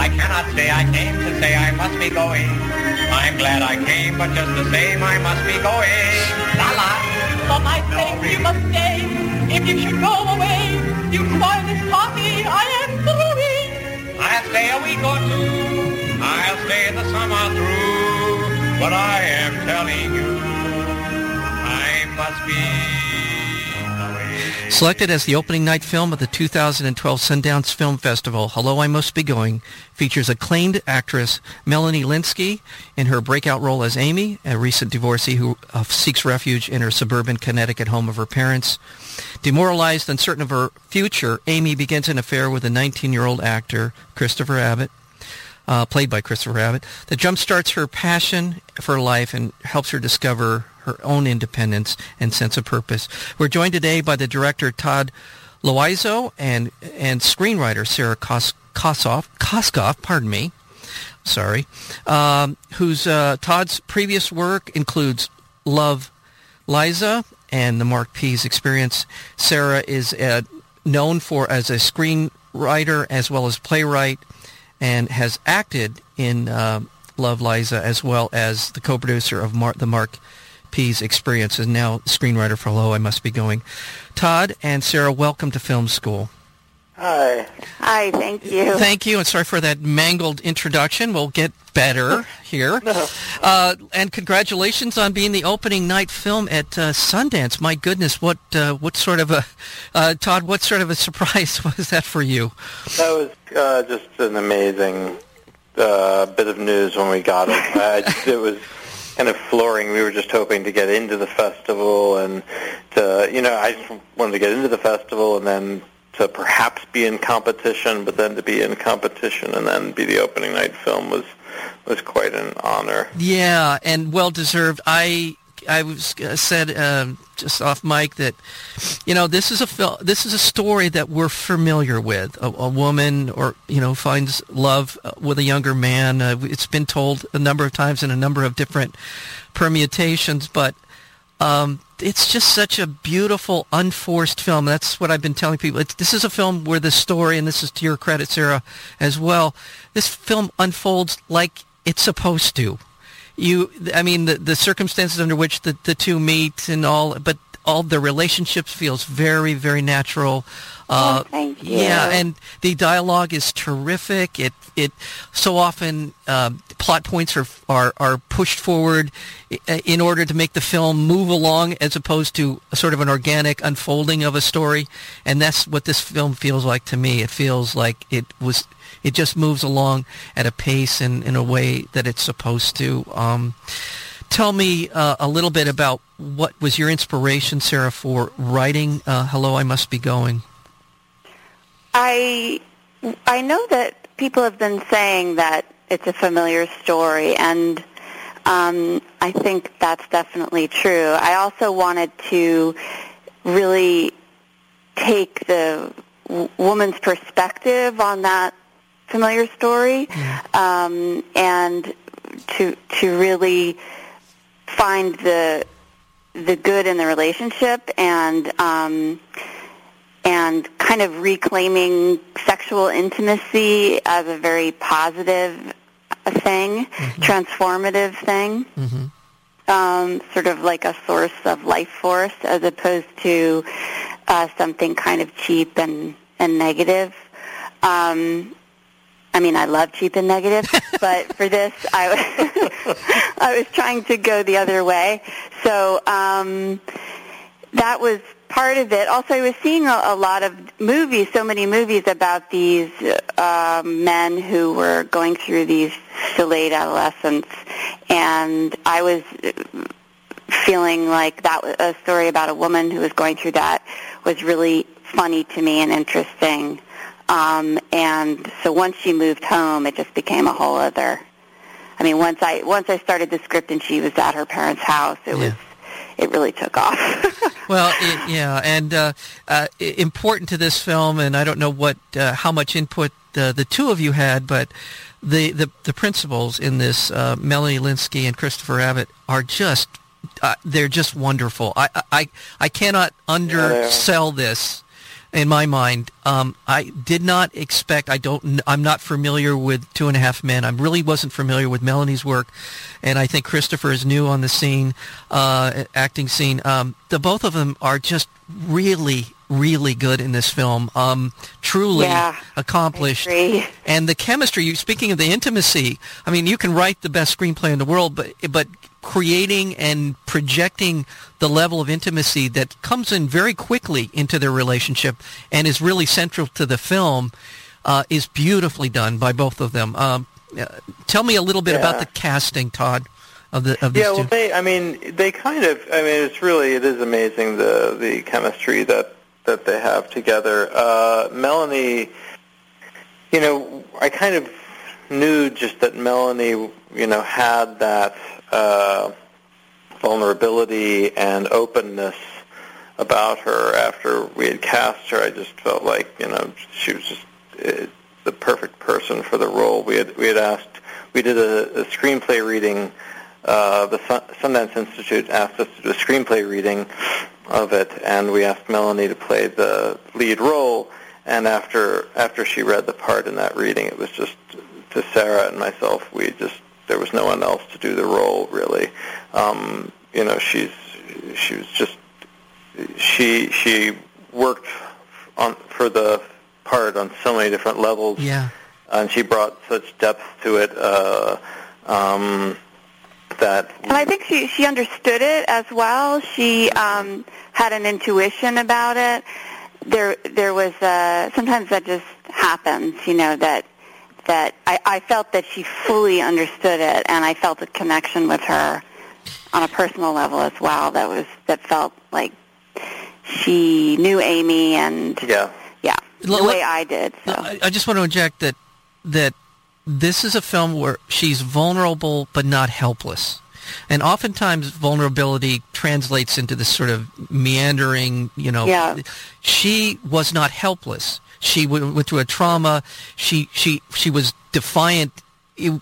I cannot stay. I came to say I must be going. I'm glad I came, but just the same, I must be going. La la. For my sake, you must stay. If you should go away, you spoil this party. I am through. I'll stay a week or two. I'll stay the summer through. But I am telling you, I must be. Selected as the opening night film of the 2012 Sundance Film Festival, Hello, I Must Be Going features acclaimed actress Melanie Lynskey in her breakout role as Amy, a recent divorcee who uh, seeks refuge in her suburban Connecticut home of her parents. Demoralized, and uncertain of her future, Amy begins an affair with a 19-year-old actor, Christopher Abbott, uh, played by Christopher Abbott, that jumpstarts her passion for life and helps her discover her own independence and sense of purpose. We're joined today by the director Todd Louiso and and screenwriter Sarah Kos- Kosoff, Koskoff, pardon me, sorry, um, whose uh, Todd's previous work includes Love, Liza, and the Marc Pease Experience. Sarah is uh, known for as a screenwriter as well as playwright, and has acted in uh, Love, Liza, as well as the co-producer of Mar- the Marc Pease experience and now screenwriter for Hello, I Must Be Going. Todd and Sarah, welcome to film school. Hi. Hi, thank you. Thank you, and sorry for that mangled introduction. We'll get better here. No. Uh, and congratulations on being the opening night film at uh, Sundance. My goodness, what uh, what sort of a uh, Todd? What sort of a surprise was that for you? That was uh, just an amazing uh, bit of news when we got it. I, it was kind of flooring. We were just hoping to get into the festival and to, you know, I just wanted to get into the festival and then to perhaps be in competition, but then to be in competition and then be the opening night film was was quite an honor. Yeah, and well deserved. I I was uh, said um, just off mic that you know this is a fil- this is a story that we're familiar with. A, a woman or you know finds love uh, with a younger man. Uh, it's been told a number of times in a number of different permutations, but um, it's just such a beautiful, unforced film. That's what I've been telling people. It's, this is a film where the story, and this is to your credit, Sarah, as well. This film unfolds like it's supposed to you i mean the the circumstances under which the the two meet and all but all the relationships feels very very natural uh, oh, thank you. Yeah, and the dialogue is terrific. It it so often uh, plot points are, are are pushed forward in order to make the film move along, as opposed to a sort of an organic unfolding of a story. And that's what this film feels like to me. It feels like it was it just moves along at a pace and in a way that it's supposed to. Um, tell me uh, a little bit about what was your inspiration, Sarah, for writing uh, "Hello, I Must Be Going." I I know that people have been saying that it's a familiar story, and um, I think that's definitely true. I also wanted to really take the w- woman's perspective on that familiar story, um, and to to really find the the good in the relationship and um, and kind of reclaiming sexual intimacy as a very positive thing, mm-hmm. transformative thing. Mm-hmm. Um, sort of like a source of life force as opposed to uh, something kind of cheap and, and negative. Um, I mean, I love cheap and negative, but for this, I, was I was trying to go the other way. So um, that was part of it. Also, I was seeing a, a lot of movies, so many movies about these uh, men who were going through these delayed adolescence, and I was feeling like that was a story about a woman who was going through that was really funny to me and interesting. Um, and so once she moved home, it just became a whole other. I mean, once I once I started the script and she was at her parents' house, it yeah. was it really took off. well, it, yeah, and uh, uh, important to this film, and I don't know what uh, how much input the the two of you had, but the the, the principals in this, uh, Melanie Lynskey and Christopher Abbott, are just uh, they're just wonderful. I I I cannot undersell this in my mind. Um, I did not expect. I don't. I'm not familiar with Two and a Half Men. I really wasn't familiar with Melanie's work, and I think Christopher is new on the scene, uh, acting scene. Um, the both of them are just really, really good in this film. Um, truly yeah, accomplished, and the chemistry. You speaking of the intimacy. I mean, you can write the best screenplay in the world, but but creating and projecting the level of intimacy that comes in very quickly into their relationship and is really central to the film uh, is beautifully done by both of them. Um, uh, tell me a little bit yeah. about the casting, Todd. Of the of yeah, well, two. they. I mean, they kind of. I mean, it's really it is amazing the the chemistry that that they have together. Uh, Melanie, you know, I kind of knew just that Melanie, you know, had that uh, vulnerability and openness about her after we had cast her. I just felt like you know she was just uh, the perfect person for the role. We had we had asked we did a, a screenplay reading. Uh, the Sundance Institute asked us to do a screenplay reading of it, and we asked Melanie to play the lead role. And after after she read the part in that reading, it was just to Sarah and myself. We just there was no one else to do the role really. Um, you know, she's she was just she she worked on for the part on so many different levels. Yeah. And she brought such depth to it uh, um, that. And I think she she understood it as well. She um, had an intuition about it. There there was uh, sometimes that just happens, you know, that that I, I felt that she fully understood it, and I felt a connection with her on a personal level as well. That was that felt like she knew Amy, and yeah, yeah, the L- way I did. So. I, I just want to inject that that this is a film where she's vulnerable but not helpless. And oftentimes vulnerability translates into this sort of meandering, you know. Yeah. She was not helpless. She went through a trauma. She she she was defiant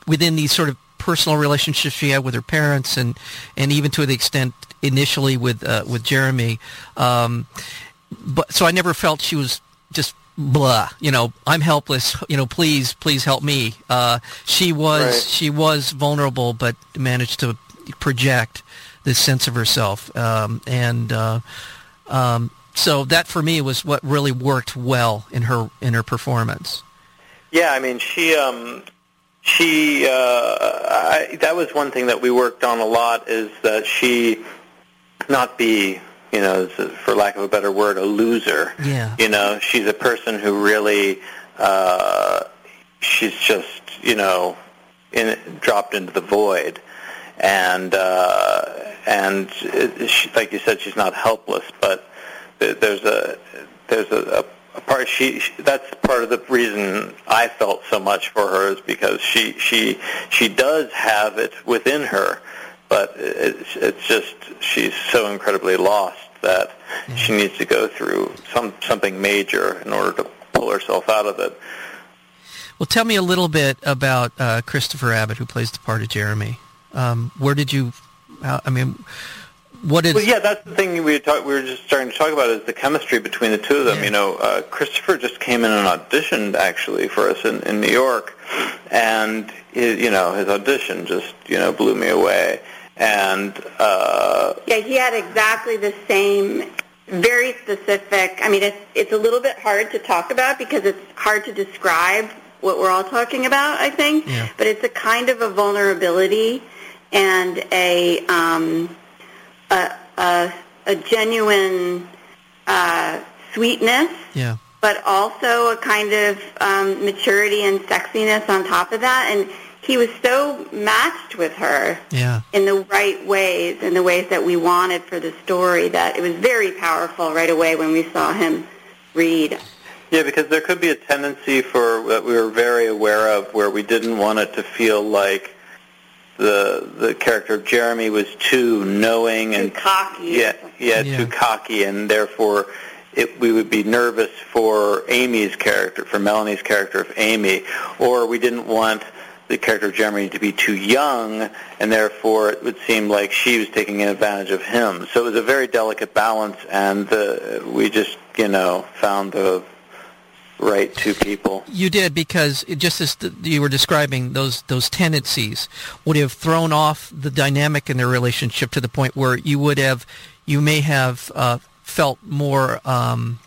within these sort of personal relationships she had with her parents, and and even to the extent initially with uh, with Jeremy. Um, but so I never felt she was just blah. You know, I'm helpless. You know, please please help me. Uh, she was right. she was vulnerable, but managed to project this sense of herself, um, and uh, um, so that for me was what really worked well in her in her performance. Yeah, I mean she um, she uh, I, that was one thing that we worked on a lot is that she not be you know for lack of a better word a loser. Yeah. You know she's a person who really uh, she's just you know in dropped into the void and uh, and it, she, like you said she's not helpless but there's a there's a, a part she, she that's part of the reason I felt so much for her is because she she she does have it within her, but it's it's just she's so incredibly lost that mm-hmm. she needs to go through some something major in order to pull herself out of it. Well, tell me a little bit about uh, Christopher Abbott, who plays the part of Jeremy. Um, where did you? I mean, what is? Well, yeah, that's the thing we talk, we were just starting to talk about is the chemistry between the two of them. Yeah. You know, uh, Christopher just came in and auditioned actually for us in, in New York, and his, you know his audition just you know blew me away. And uh, yeah, he had exactly the same, very specific. I mean, it's it's a little bit hard to talk about because it's hard to describe what we're all talking about. I think, yeah. but it's a kind of a vulnerability and a um, a, a, a genuine uh, sweetness, yeah. but also a kind of um, maturity and sexiness on top of that. And he was so matched with her yeah. in the right ways, in the ways that we wanted for the story, that it was very powerful right away when we saw him read. Yeah, because there could be a tendency for that we were very aware of where we didn't want it to feel like the the character of Jeremy was too knowing Too and cocky. yeah, yeah, Yeah. too cocky, and therefore it, we would be nervous for Amy's character, for Melanie's character of Amy, or we didn't want the character of Jeremy to be too young, and therefore it would seem like she was taking advantage of him. So it was a very delicate balance, and uh, we just, you know, found the right two people. You did because it just as you were describing those those tendencies would have thrown off the dynamic in their relationship to the point where you would have you may have uh, felt more um,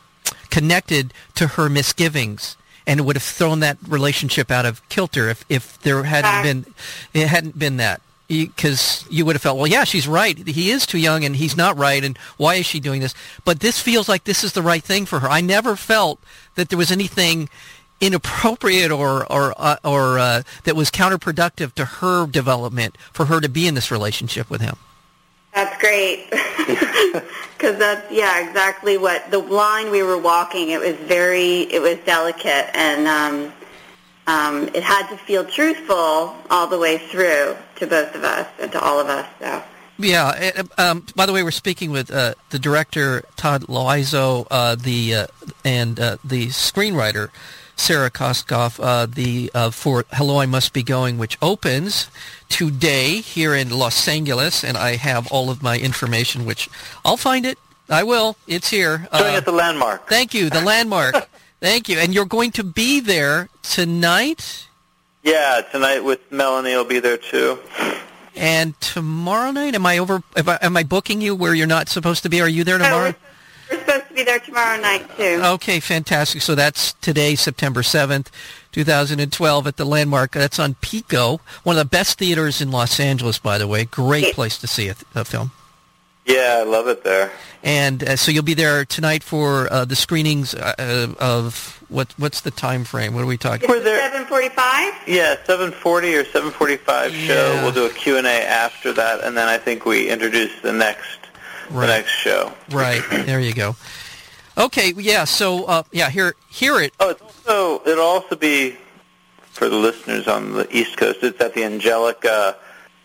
connected to her misgivings and it would have thrown that relationship out of kilter if if there hadn't been it hadn't been that because you would have felt well yeah she's right. He is too young and he's not right and why is she doing this? But this feels like this is the right thing for her. I never felt that there was anything inappropriate or or uh, or uh, that was counterproductive to her development for her to be in this relationship with him. That's great. Because that's, yeah, exactly what, the line we were walking, it was very, it was delicate and um, um, it had to feel truthful all the way through to both of us and to all of us. So. Yeah. eh, Um, by the way, we're speaking with uh, the director Todd Louiso, uh, the uh, and uh, the screenwriter Sarah Koskoff. Uh, the uh, for Hello, I Must Be Going, which opens today here in Los Angeles, and I have all of my information, which I'll find it. I will. It's here. Showing Uh, at the landmark. thank you. The landmark. thank you. And you're going to be there tonight Yeah, tonight with Melanie will be there too. and tomorrow night. Am I over? Am I, am I booking you where you're not supposed to be? Are you there No, tomorrow? we're, we're supposed to be there tomorrow night, too. Okay, fantastic. So that's today, September 7th, 2012 at the Landmark. That's on Pico, one of the best theaters in Los Angeles, by the way. Great place to see a, a film. Yeah, I love it there. And uh, so you'll be there tonight for uh, the screenings uh, of what? What's the time frame? What are we talking? We're there. 745? Yeah, 7:40 or 7:45 show. We'll do a Q&A after that, and then I think we introduce the next Right. the next show. Right there, you go. Okay, yeah. So uh, yeah, here, hear it. Oh, it's also it'll also be for the listeners on the East Coast. It's at the Angelika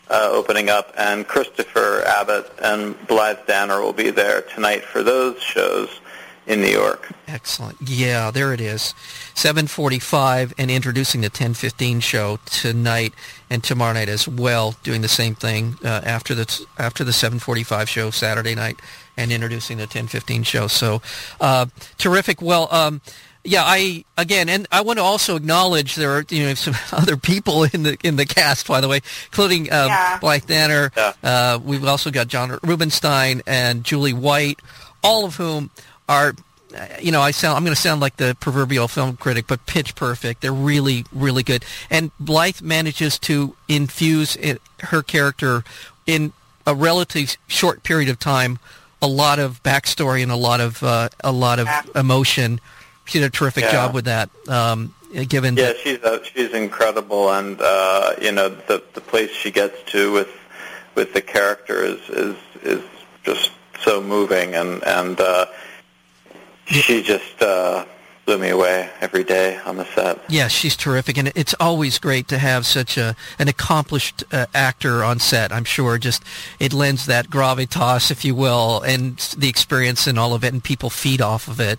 uh, opening up, and Christopher Abbott and Blythe Danner will be there tonight for those shows in New York. Excellent. Yeah, there it is. 7:45 and introducing the 10:15 show tonight and tomorrow night as well, doing the same thing uh, after the after the 7:45 show Saturday night and introducing the 10:15 show. So, uh, terrific. Well, um, yeah, I again, and I want to also acknowledge there are you know some other people in the in the cast, by the way, including uh, Yeah. Blythe Danner. Yeah. Uh, we've also got John Rubinstein and Julie White, all of whom are, uh, you know, I sound I'm going to sound like the proverbial film critic, but pitch perfect. They're really, really good. And Blythe manages to infuse it, her character in a relatively short period of time, a lot of backstory and a lot of uh, a lot of Yeah. emotion. She did a terrific Yeah. job with that. Um, given Yeah, that, she's uh, she's incredible, and uh, you know the the place she gets to with with the character is is is just so moving, and and uh, she just uh, blew me away every day on the set. Yeah, she's terrific, and it's always great to have such a an accomplished uh, actor on set. I'm sure just it lends that gravitas, if you will, and the experience and all of it, and people feed off of it.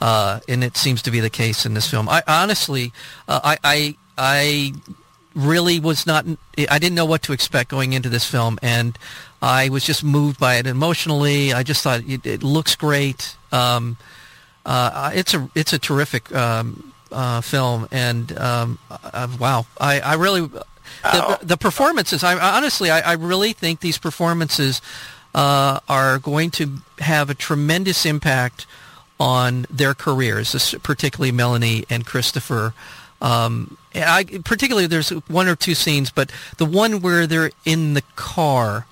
Uh, and it seems to be the case in this film. I honestly, uh, I, I, I really was not. I didn't know what to expect going into this film, and I was just moved by it emotionally. I just thought it, it looks great. Um, uh, it's a it's a terrific um, uh, film, and um, uh, wow, I, I really the, the performances. I honestly, I, I really think these performances uh, are going to have a tremendous impact on their careers, particularly Melanie and Christopher. Um, I particularly there's one or two scenes, but the one where they're in the car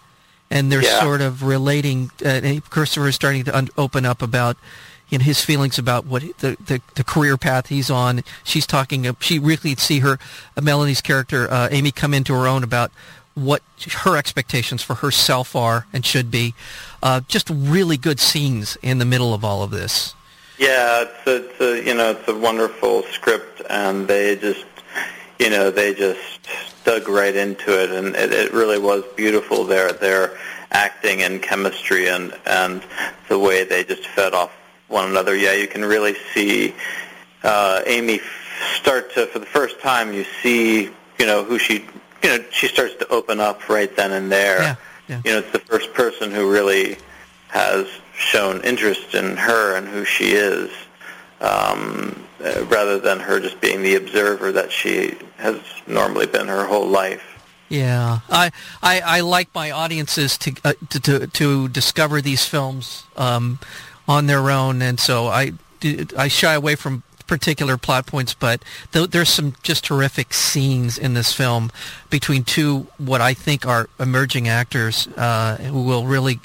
and they're Yeah. sort of relating. Uh, and Christopher is starting to un- open up about know, his feelings about what the, the the career path he's on. She's talking. uh, She really see her uh, Melanie's character uh, Amy come into her own about what her expectations for herself are and should be. Uh, just really good scenes in the middle of all of this. Yeah, it's a, it's a you know it's a wonderful script, and they just you know they just dug right into it, and it, it really was beautiful. Their their acting and chemistry and and the way they just fed off one another. Yeah, you can really see uh, Amy start to, for the first time, you see, you know, who she, you know, she starts to open up right then and there. Yeah, yeah. You know, it's the first person who really has shown interest in her and who she is, um, uh, rather than her just being the observer that she has normally been her whole life. Yeah, I, I, I like my audiences to, uh, to, to to discover these films um, on their own, and so I I shy away from particular plot points, but th- there's some just terrific scenes in this film between two what I think are emerging actors uh, who will really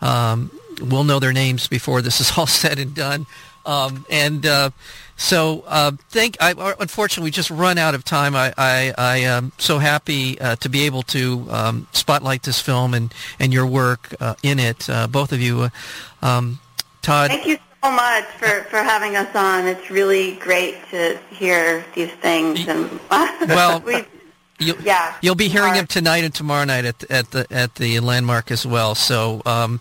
um, will know their names before this is all said and done. Um, and uh, so, uh, thank. I, unfortunately, we just run out of time. I, I, I am so happy uh, to be able to um, spotlight this film and and your work uh, in it, uh, both of you. Um, Todd. Thank you so much for, for having us on. It's really great to hear these things. And well, we, you, yeah, you'll be hearing him tonight and tomorrow night at at the at the landmark as well. So. Um,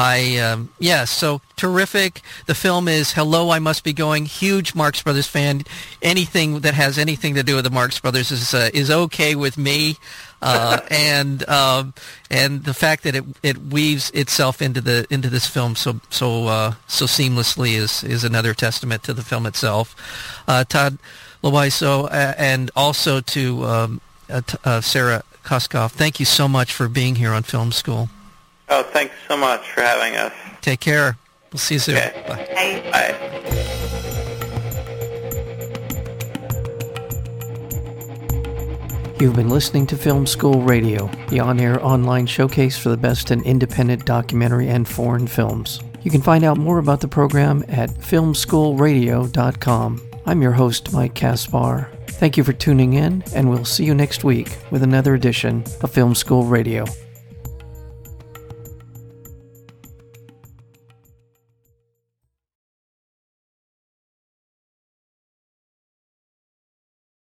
I um, yeah, so terrific. The film is Hello, I Must Be Going. Huge Marx Brothers fan. Anything that has anything to do with the Marx Brothers is uh, is okay with me. Uh, and um, and the fact that it it weaves itself into the into this film so so uh, so seamlessly is is another testament to the film itself. Uh, Todd Louiso, uh, and also to um, uh, t- uh, Sarah Koskoff. Thank you so much for being here on Film School. Oh, thanks so much for having us. Take care. We'll see you soon. Okay. Bye. Bye. Bye. You've been listening to Film School Radio, the on-air online showcase for the best in independent documentary and foreign films. You can find out more about the program at filmschoolradio.com. I'm your host, Mike Caspar. Thank you for tuning in, and we'll see you next week with another edition of Film School Radio.